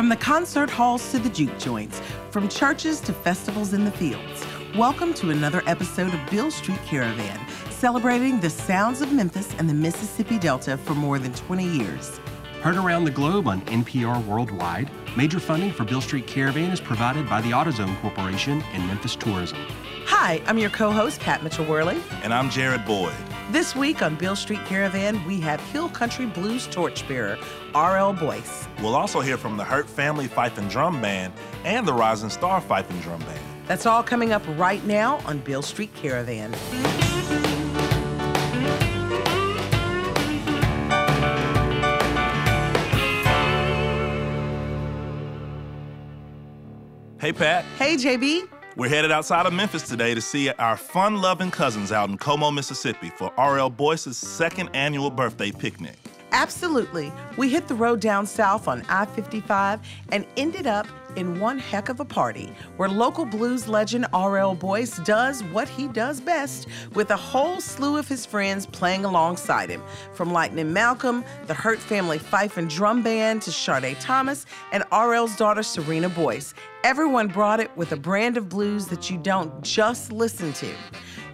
From the concert halls to the juke joints, from churches to festivals in the fields, welcome to another episode of Beale Street Caravan, celebrating the sounds of Memphis and the Mississippi Delta for more than 20 years. Heard around the globe on NPR Worldwide, major funding for Beale Street Caravan is provided by the AutoZone Corporation and Memphis Tourism. Hi, I'm your co host, Pat Mitchell Worley. And I'm Jared Boyd. This week on Beale Street Caravan, we have Hill Country Blues torchbearer R.L. Boyce. We'll also hear from the Hurt Family Fife and Drum Band and the Rising Star Fife and Drum Band. That's all coming up right now on Beale Street Caravan. Hey, Pat. Hey, JB. We're headed outside of Memphis today to see our fun loving cousins out in Como, Mississippi for R.L. Boyce's second annual birthday picnic. Absolutely. We hit the road down south on I 55 and ended up in one heck of a party where local blues legend R.L. Boyce does what he does best with a whole slew of his friends playing alongside him. From Lightning Malcolm, the Hurt Family Fife and Drum Band to Sharde Thomas and R.L.'s daughter Serena Boyce. Everyone brought it with a brand of blues that you don't just listen to,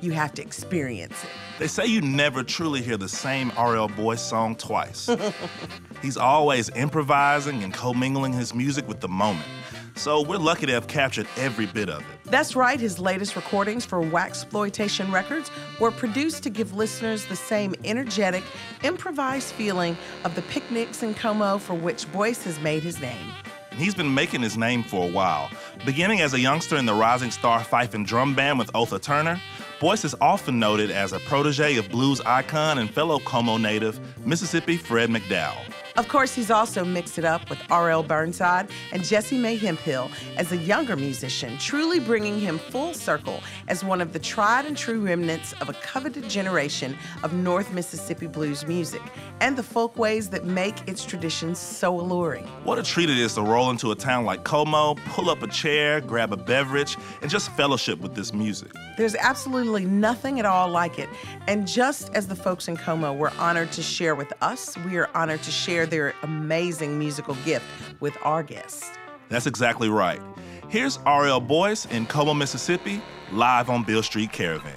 you have to experience it. They say you never truly hear the same R.L. Boyce song twice. He's always improvising and commingling his music with the moment. So we're lucky to have captured every bit of it. That's right, his latest recordings for Waxploitation Records were produced to give listeners the same energetic, improvised feeling of the picnics in Como for which Boyce has made his name. He's been making his name for a while. Beginning as a youngster in the Rising Star Fife and Drum Band with Otha Turner, Boyce is often noted as a protege of blues icon and fellow Como native, Mississippi Fred McDowell. Of course, he's also mixed it up with R.L. Burnside and Jesse Mae Hemphill as a younger musician, truly bringing him full circle as one of the tried and true remnants of a coveted generation of North Mississippi blues music and the folkways that make its traditions so alluring. What a treat it is to roll into a town like Como, pull up a chair, grab a beverage, and just fellowship with this music. There's absolutely nothing at all like it. And just as the folks in Como were honored to share with us, we are honored to share their amazing musical gift with our guests. That's exactly right. Here's R.L. Boyce in Como, Mississippi, live on Beale Street Caravan.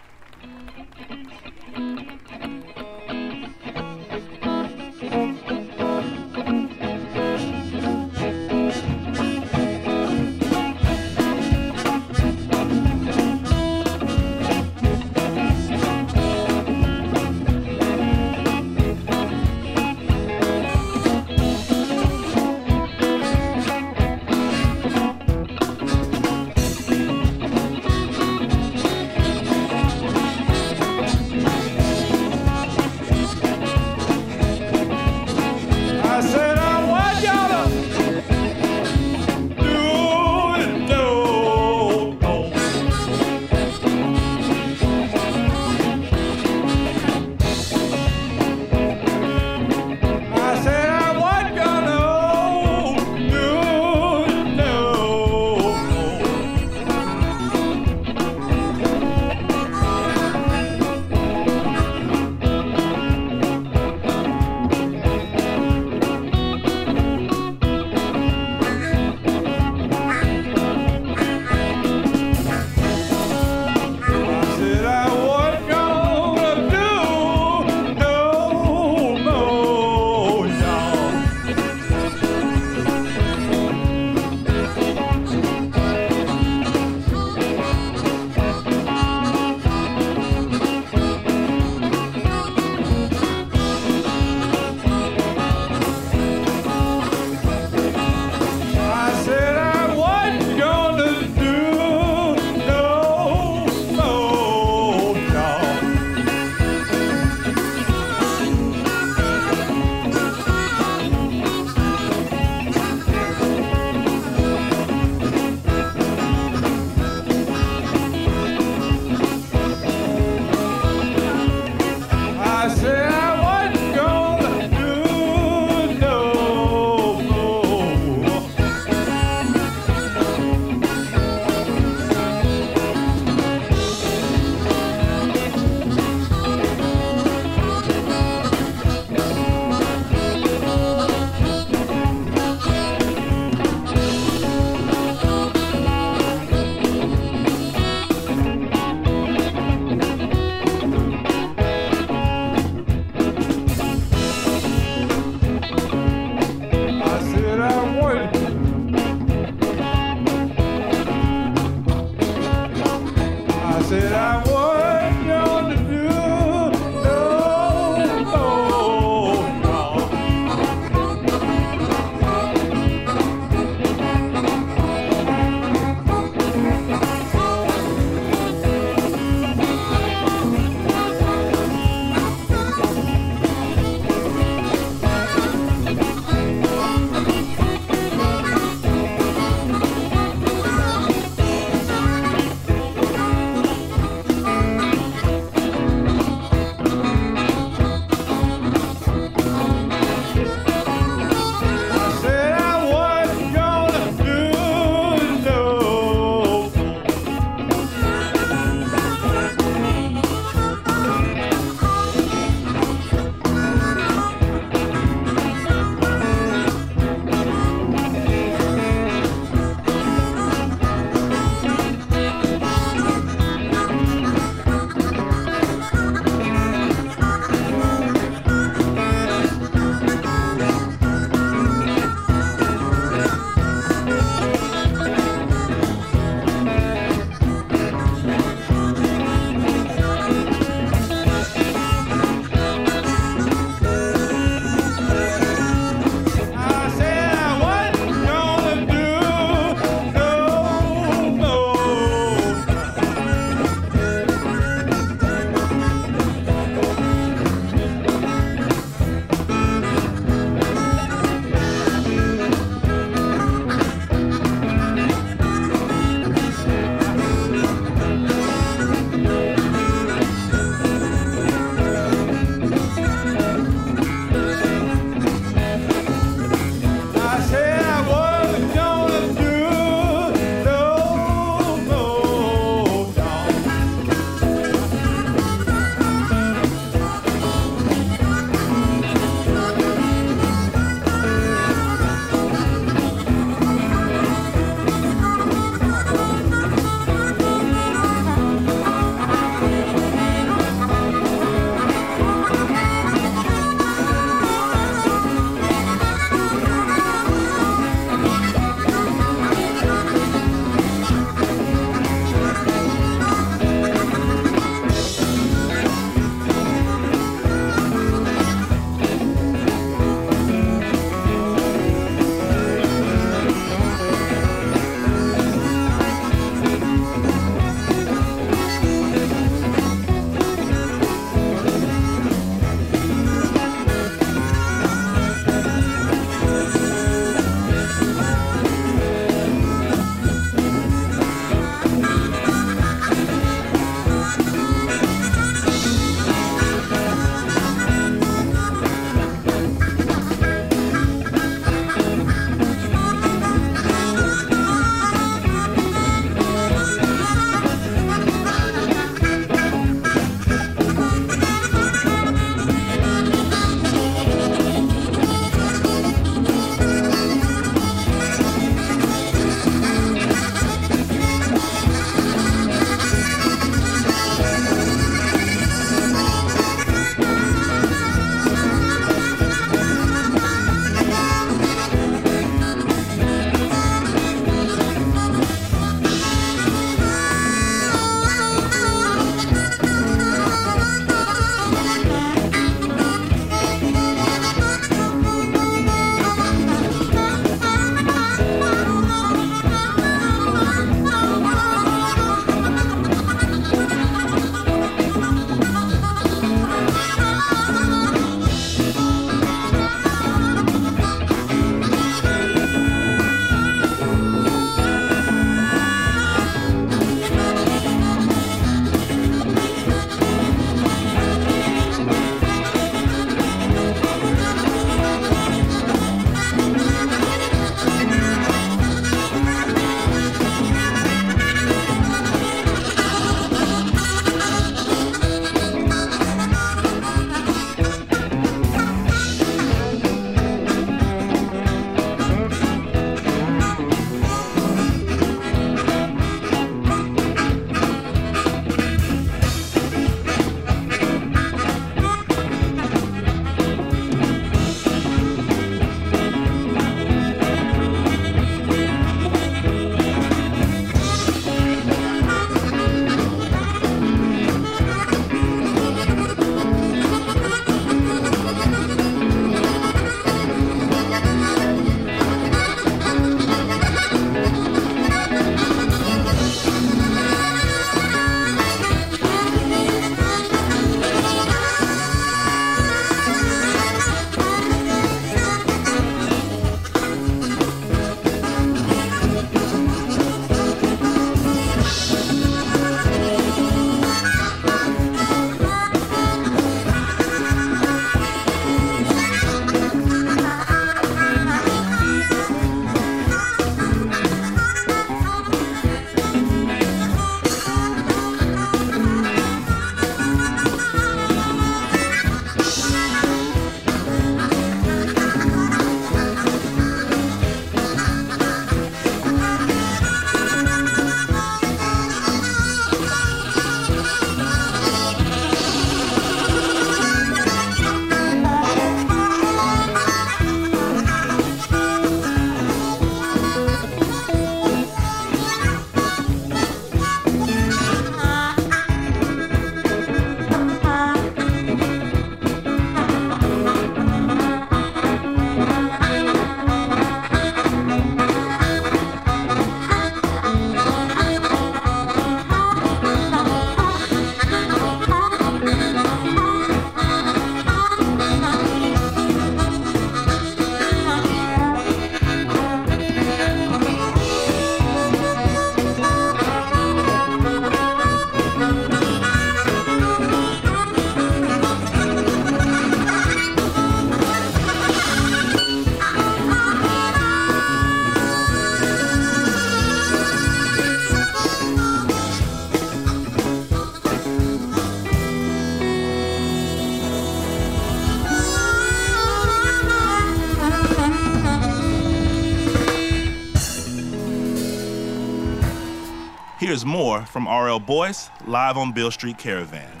Here's more from RL Boyce live on Beale Street Caravan.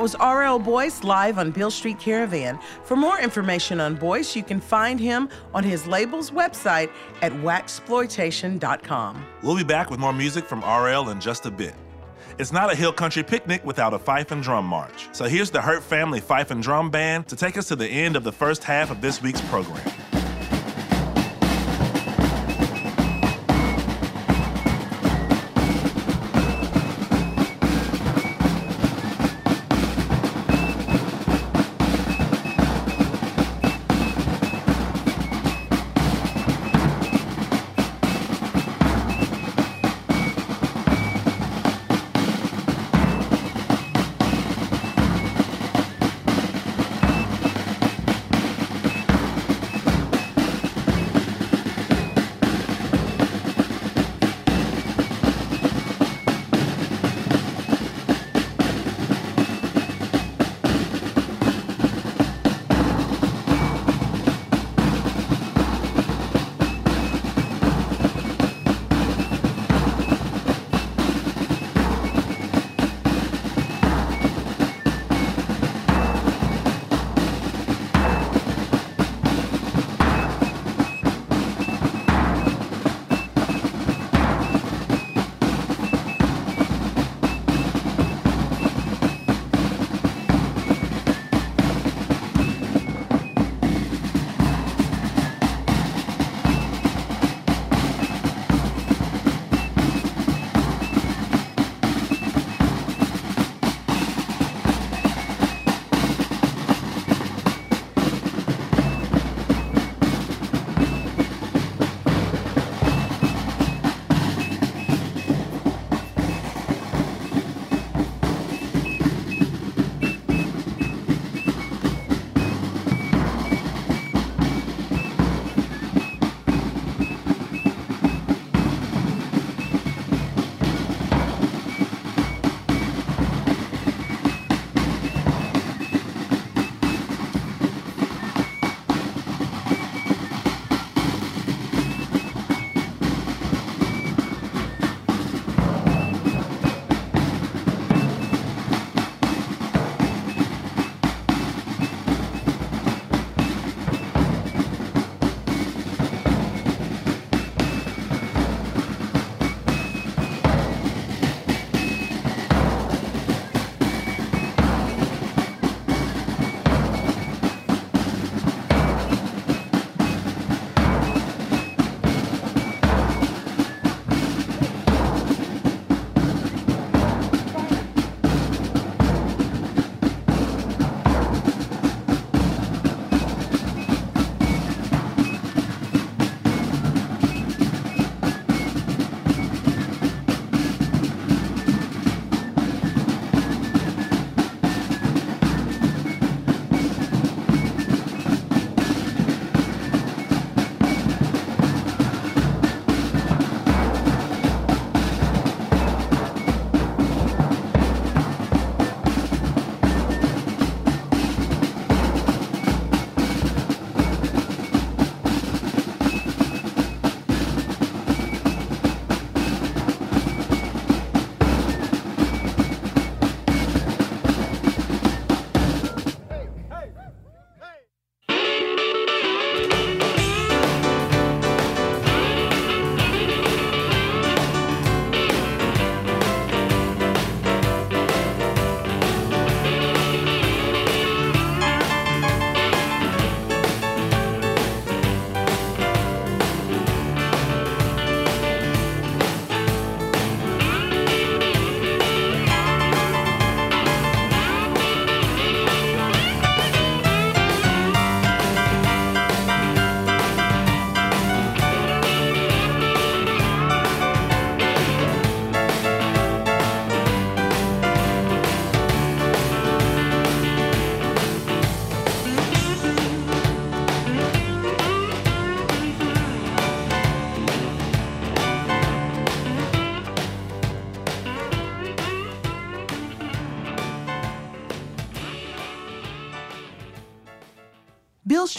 That was RL Boyce live on Beale Street Caravan. For more information on Boyce, you can find him on his label's website at waxploitation.com. We'll be back with more music from RL in just a bit. It's not a hill country picnic without a fife and drum march. So here's the Hurt Family Fife and Drum Band to take us to the end of the first half of this week's program.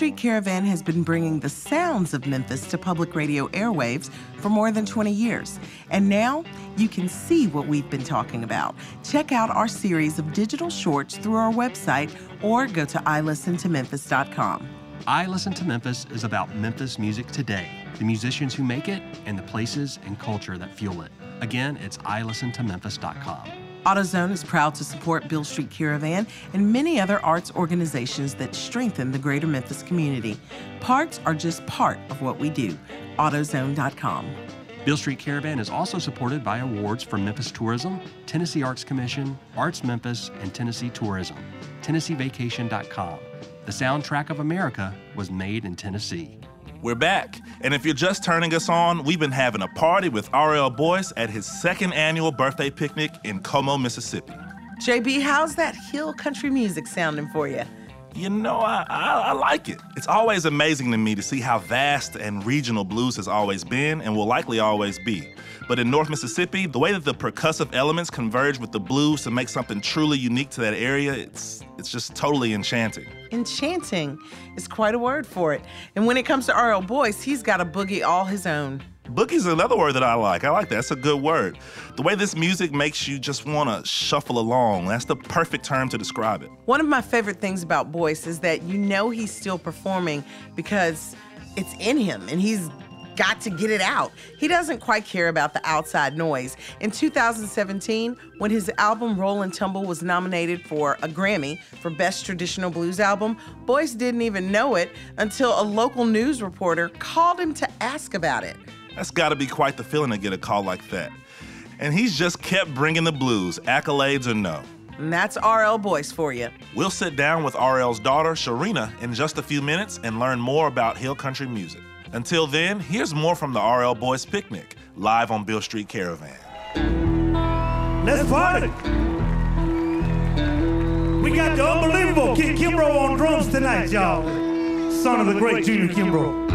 Street Caravan has been bringing the sounds of Memphis to public radio airwaves for more than 20 years. And now you can see what we've been talking about. Check out our series of digital shorts through our website or go to ilistentomemphis.com. I Listen to Memphis is about Memphis music today, the musicians who make it, and the places and culture that fuel it. Again, it's ilistentomemphis.com. AutoZone is proud to support Beale Street Caravan and many other arts organizations that strengthen the greater Memphis community. Parts are just part of what we do. AutoZone.com. Beale Street Caravan is also supported by awards from Memphis Tourism, Tennessee Arts Commission, Arts Memphis, and Tennessee Tourism. TennesseeVacation.com. The soundtrack of America was made in Tennessee. We're back. And if you're just turning us on, we've been having a party with RL Boyce at his second annual birthday picnic in Como, Mississippi. JB, how's that hill country music sounding for you? You know, I, I, I, like it. It's always amazing to me to see how vast and regional blues has always been and will likely always be. But in North Mississippi, the way that the percussive elements converge with the blues to make something truly unique to that area, it's it's just totally enchanting. Enchanting is quite a word for it. And when it comes to RL Boyce, he's got a boogie all his own. Boogie's another word that I like. I like that. That's a good word. The way this music makes you just want to shuffle along. That's the perfect term to describe it. One of my favorite things about Boyce is that you know he's still performing because it's in him and he's got to get it out. He doesn't quite care about the outside noise. In 2017, when his album Roll and Tumble was nominated for a Grammy for Best Traditional Blues Album, Boyce didn't even know it until a local news reporter called him to ask about it. That's got to be quite the feeling to get a call like that. And he's just kept bringing the blues, accolades or no. And that's RL Boyce for you. We'll sit down with RL's daughter, Sharina, in just a few minutes and learn more about hill country music. Until then, here's more from the RL Boyce Picnic, live on Beale Street Caravan. Let's party! We got the unbelievable Kid Kimbrough on drums tonight, y'all. Son of the great Junior Kimbrough.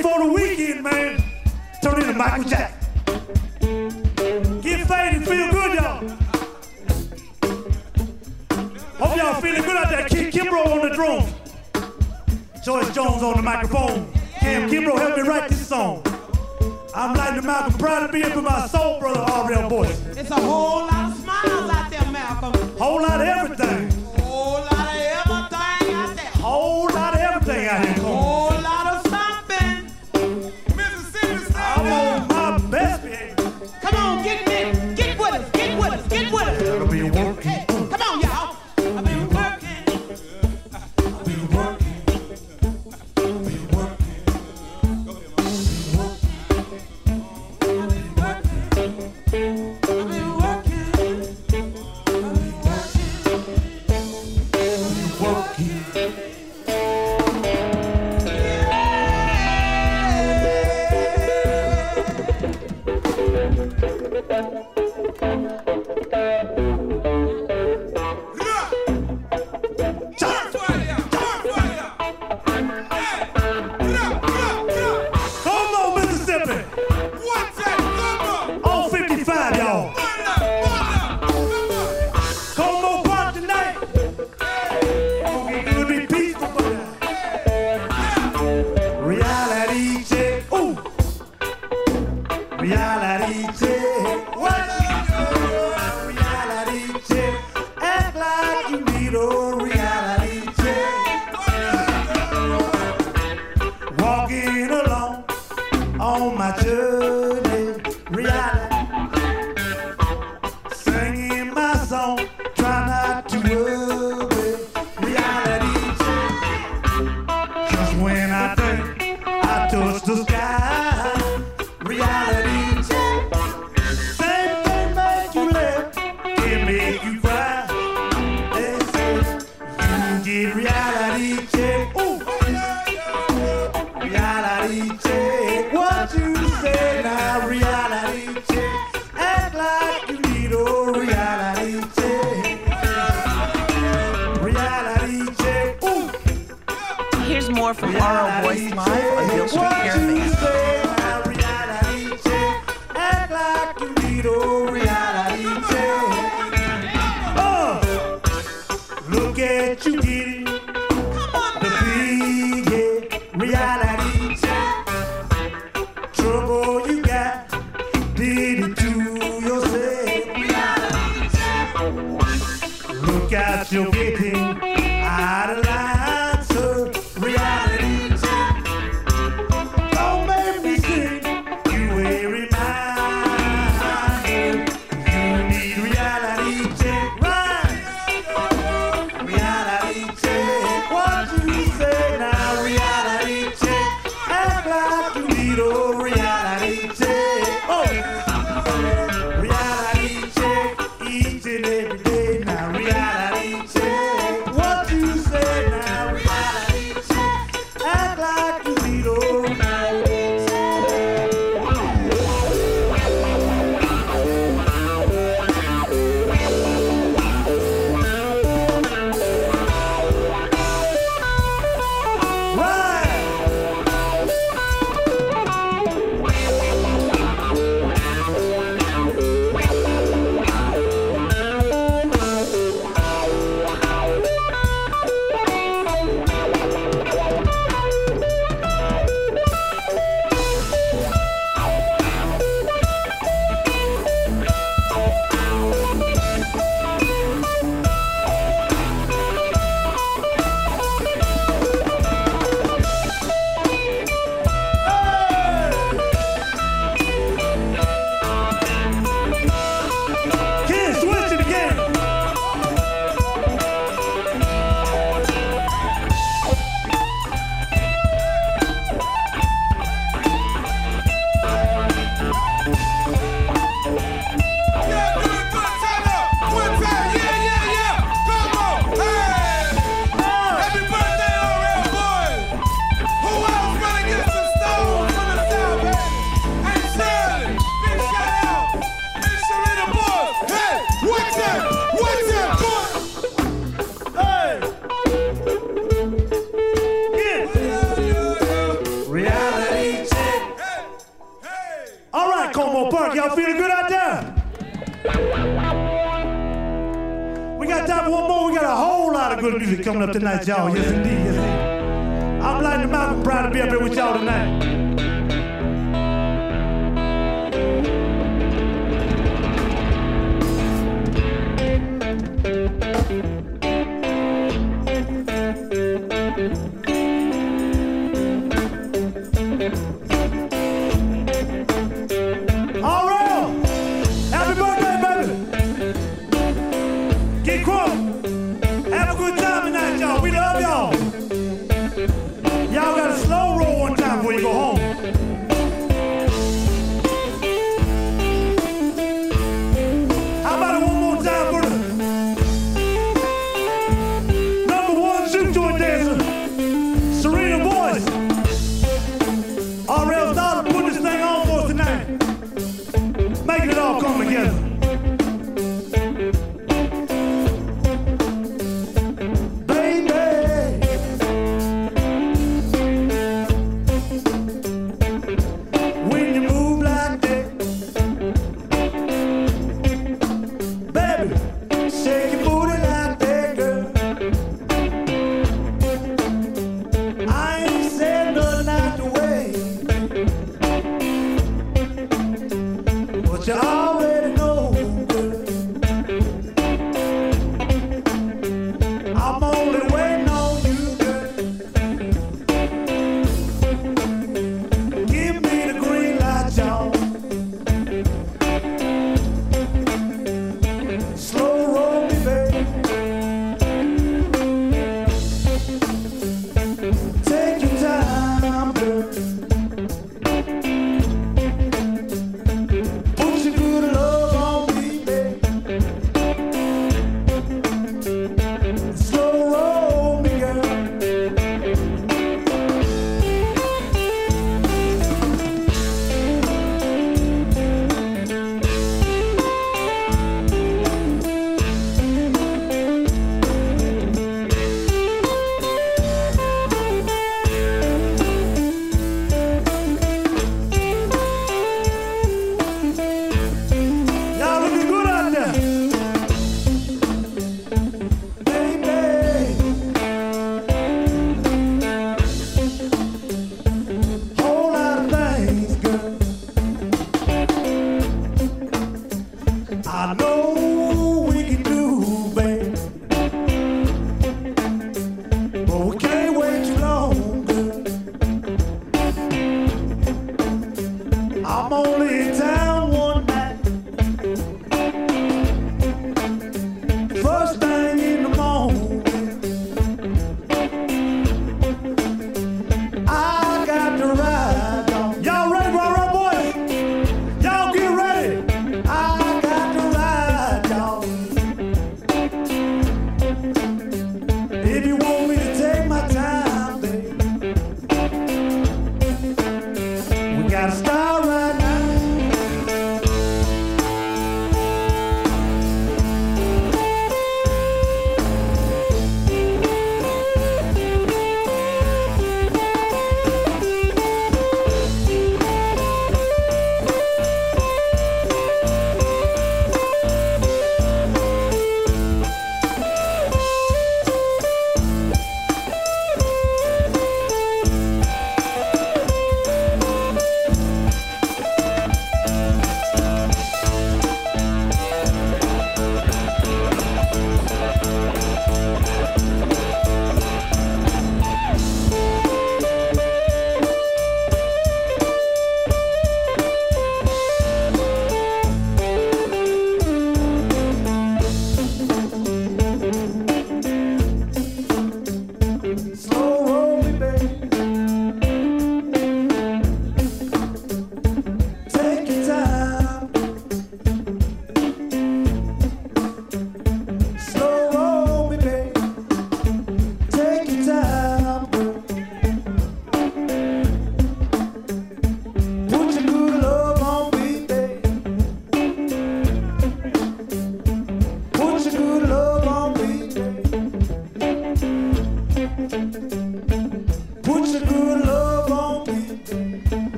For the weekend, man. Turn into Michael Jackson. Reality tonight, y'all. Yes, indeed. Yes, indeed. I'm Lightning Malcolm. Proud to be up here with y'all tonight.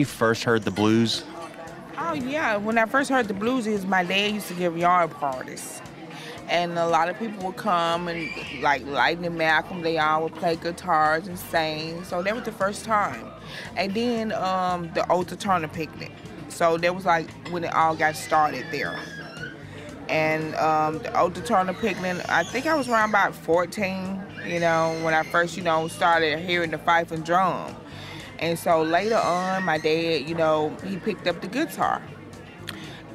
You first heard the blues? Oh yeah, when I first heard the blues, is my dad used to give yard parties, and a lot of people would come and like Lightning Malcolm, they all would play guitars and sing. So that was the first time, and then um, the Otha Turner picnic. So that was like when it all got started there. And um, the Otha Turner picnic, I think I was around about 14, you know, when I first, you know, started hearing the fife and drum. And so later on, my dad, you know, he picked up the guitar.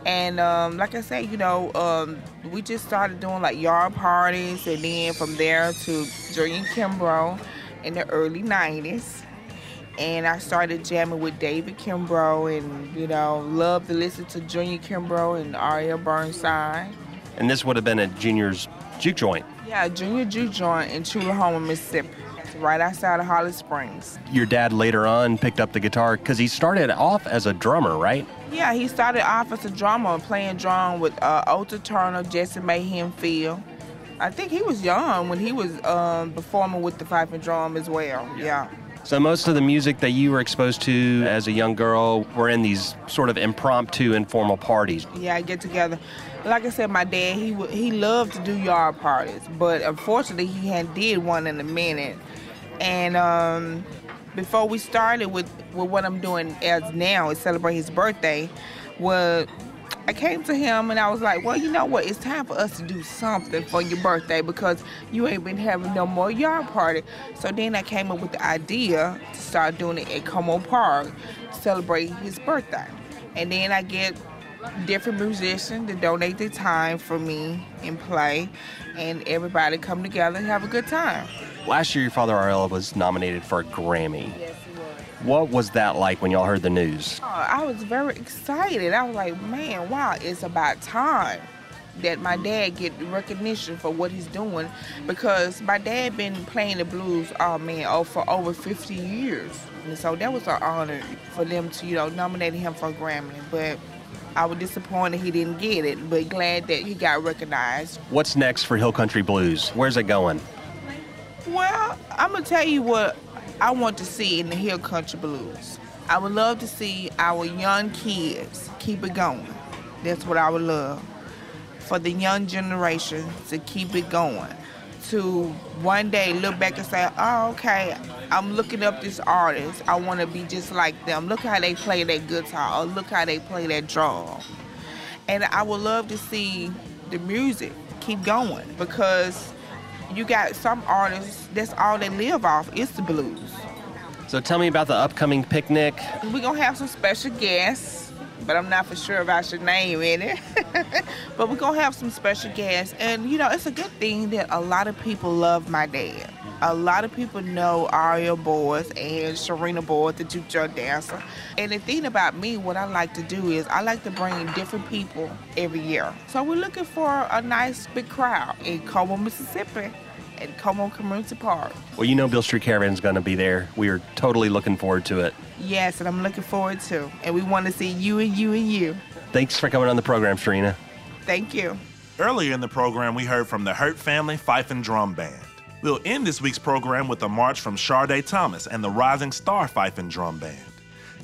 And um, like I said, you know, um, we just started doing like yard parties, and then from there to Junior Kimbrough in the early 90s. And I started jamming with David Kimbrough and, you know, loved to listen to Junior Kimbrough and RL Burnside. And this would have been at Junior's juke joint. Yeah, Junior Juke Joint in Chula Chulahoma, Mississippi. Right outside of Holly Springs. Your dad later on picked up the guitar because he started off as a drummer, right? Yeah, he started off as a drummer, playing drum with uh, Turner, Jessie Mae Hemphill. I think he was young when he was um, performing with the fife and drum as well. Yeah. So most of the music that you were exposed to as a young girl were in these sort of impromptu, informal parties. Yeah, get together. Like I said, my dad he he loved to do yard parties, but unfortunately he hadn't did one in a minute. And um, before we started with, with what I'm doing as now is celebrate his birthday, was I came to him and I was like, well, you know what? It's time for us to do something for your birthday because you ain't been having no more yard party. So then I came up with the idea to start doing it at Como Park to celebrate his birthday. And then I get different musicians to donate their time for me and play, and everybody come together and have a good time. Last year, your father RL was nominated for a Grammy. Yes, he was. What was that like when y'all heard the news? Oh, I was very excited. I was like, man, wow, it's about time that my dad get recognition for what he's doing because my dad been playing the blues, oh man, oh, for over 50 years. And so that was an honor for them to, you know, nominate him for a Grammy. But I was disappointed he didn't get it, but glad that he got recognized. What's next for Hill Country Blues? Where's it going? Well, I'm gonna tell you what I want to see in the Hill Country Blues. I would love to see our young kids keep it going. That's what I would love. For the young generation to keep it going. To one day look back and say, oh, okay, I'm looking up this artist. I want to be just like them. Look how they play that guitar, or look how they play that drum. And I would love to see the music keep going because you got some artists that's all they live off is the blues. So tell me about the upcoming picnic. We're gonna have some special guests, but I'm not for sure if I should name it. but we're gonna have some special guests, and you know, it's a good thing that a lot of people love my dad. A lot of people know RL Boyce and Sharina Boyce, the juke joint dancer. And the thing about me, what I like to do is I like to bring different people every year. So we're looking for a nice big crowd in Como, Mississippi, at Como Community Park. Well, you know Beale Street Caravan's going to be there. We are totally looking forward to it. Yes, and I'm looking forward to. And we want to see you and you and you. Thanks for coming on the program, Sharina. Thank you. Earlier in the program, we heard from the Hurt Family Fife and Drum Band. We'll end this week's program with a march from Sharde Thomas and the Rising Star Fife and Drum Band.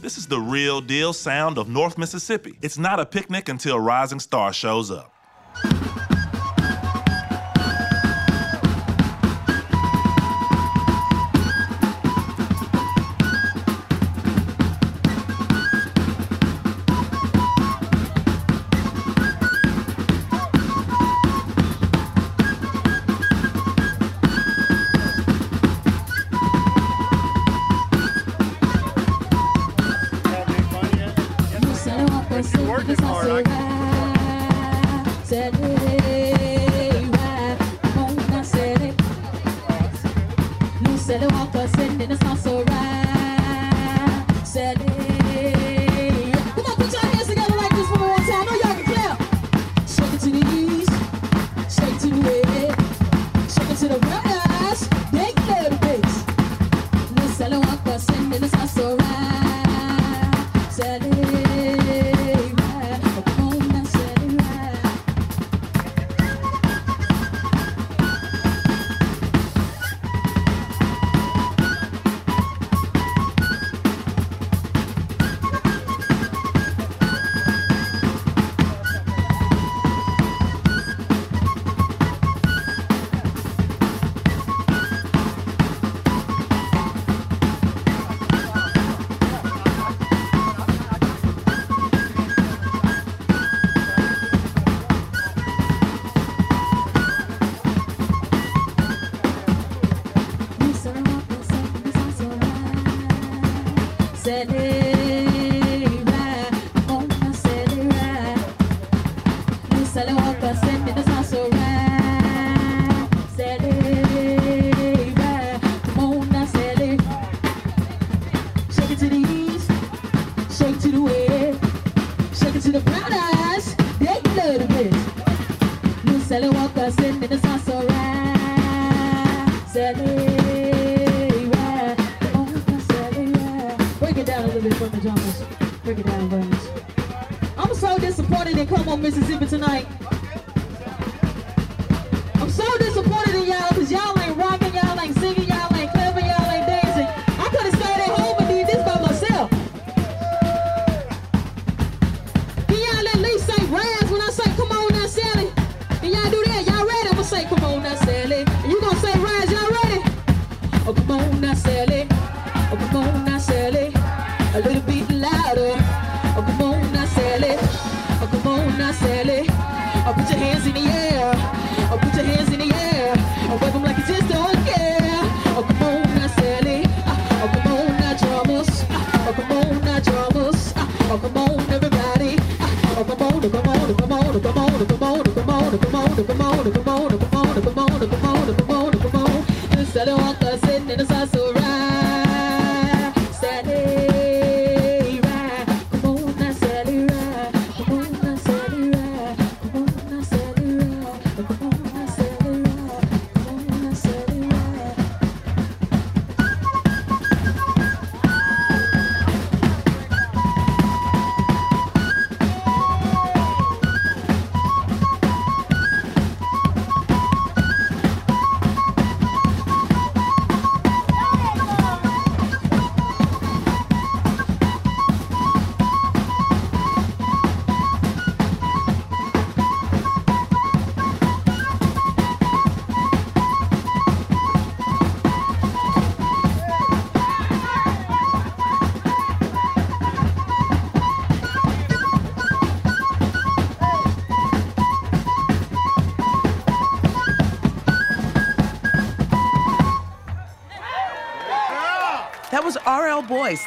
This is the real deal sound of North Mississippi. It's not a picnic until Rising Star shows up. Mississippi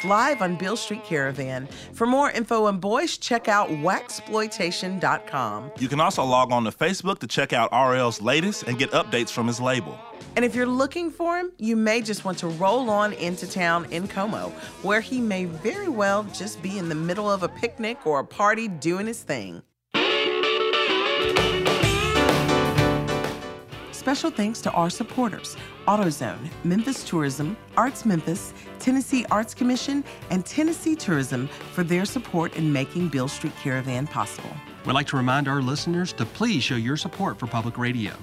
Live on Beale Street Caravan. For more info on Boyce, check out waxploitation.com. You can also log on to Facebook to check out RL's latest and get updates from his label. And if you're looking for him, you may just want to roll on into town in Como, where he may very well just be in the middle of a picnic or a party doing his thing. Special thanks to our supporters AutoZone, Memphis Tourism, Arts Memphis, Tennessee Arts Commission, and Tennessee Tourism for their support in making Beale Street Caravan possible. We'd like to remind our listeners to please show your support for public radio.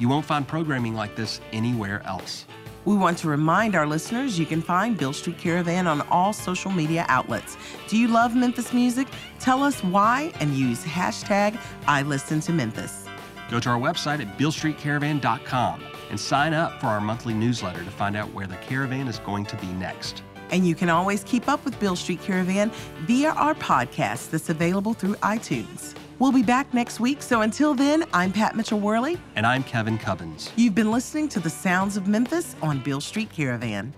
You won't find programming like this anywhere else. We want to remind our listeners you can find Beale Street Caravan on all social media outlets. Do you love Memphis music? Tell us why and use hashtag I listen to Memphis. Go to our website at bealestreetcaravan.com and sign up for our monthly newsletter to find out where the caravan is going to be next. And you can always keep up with Beale Street Caravan via our podcast that's available through iTunes. We'll be back next week, so until then, I'm Pat Mitchell Worley. And I'm Kevin Cubbins. You've been listening to the sounds of Memphis on Beale Street Caravan.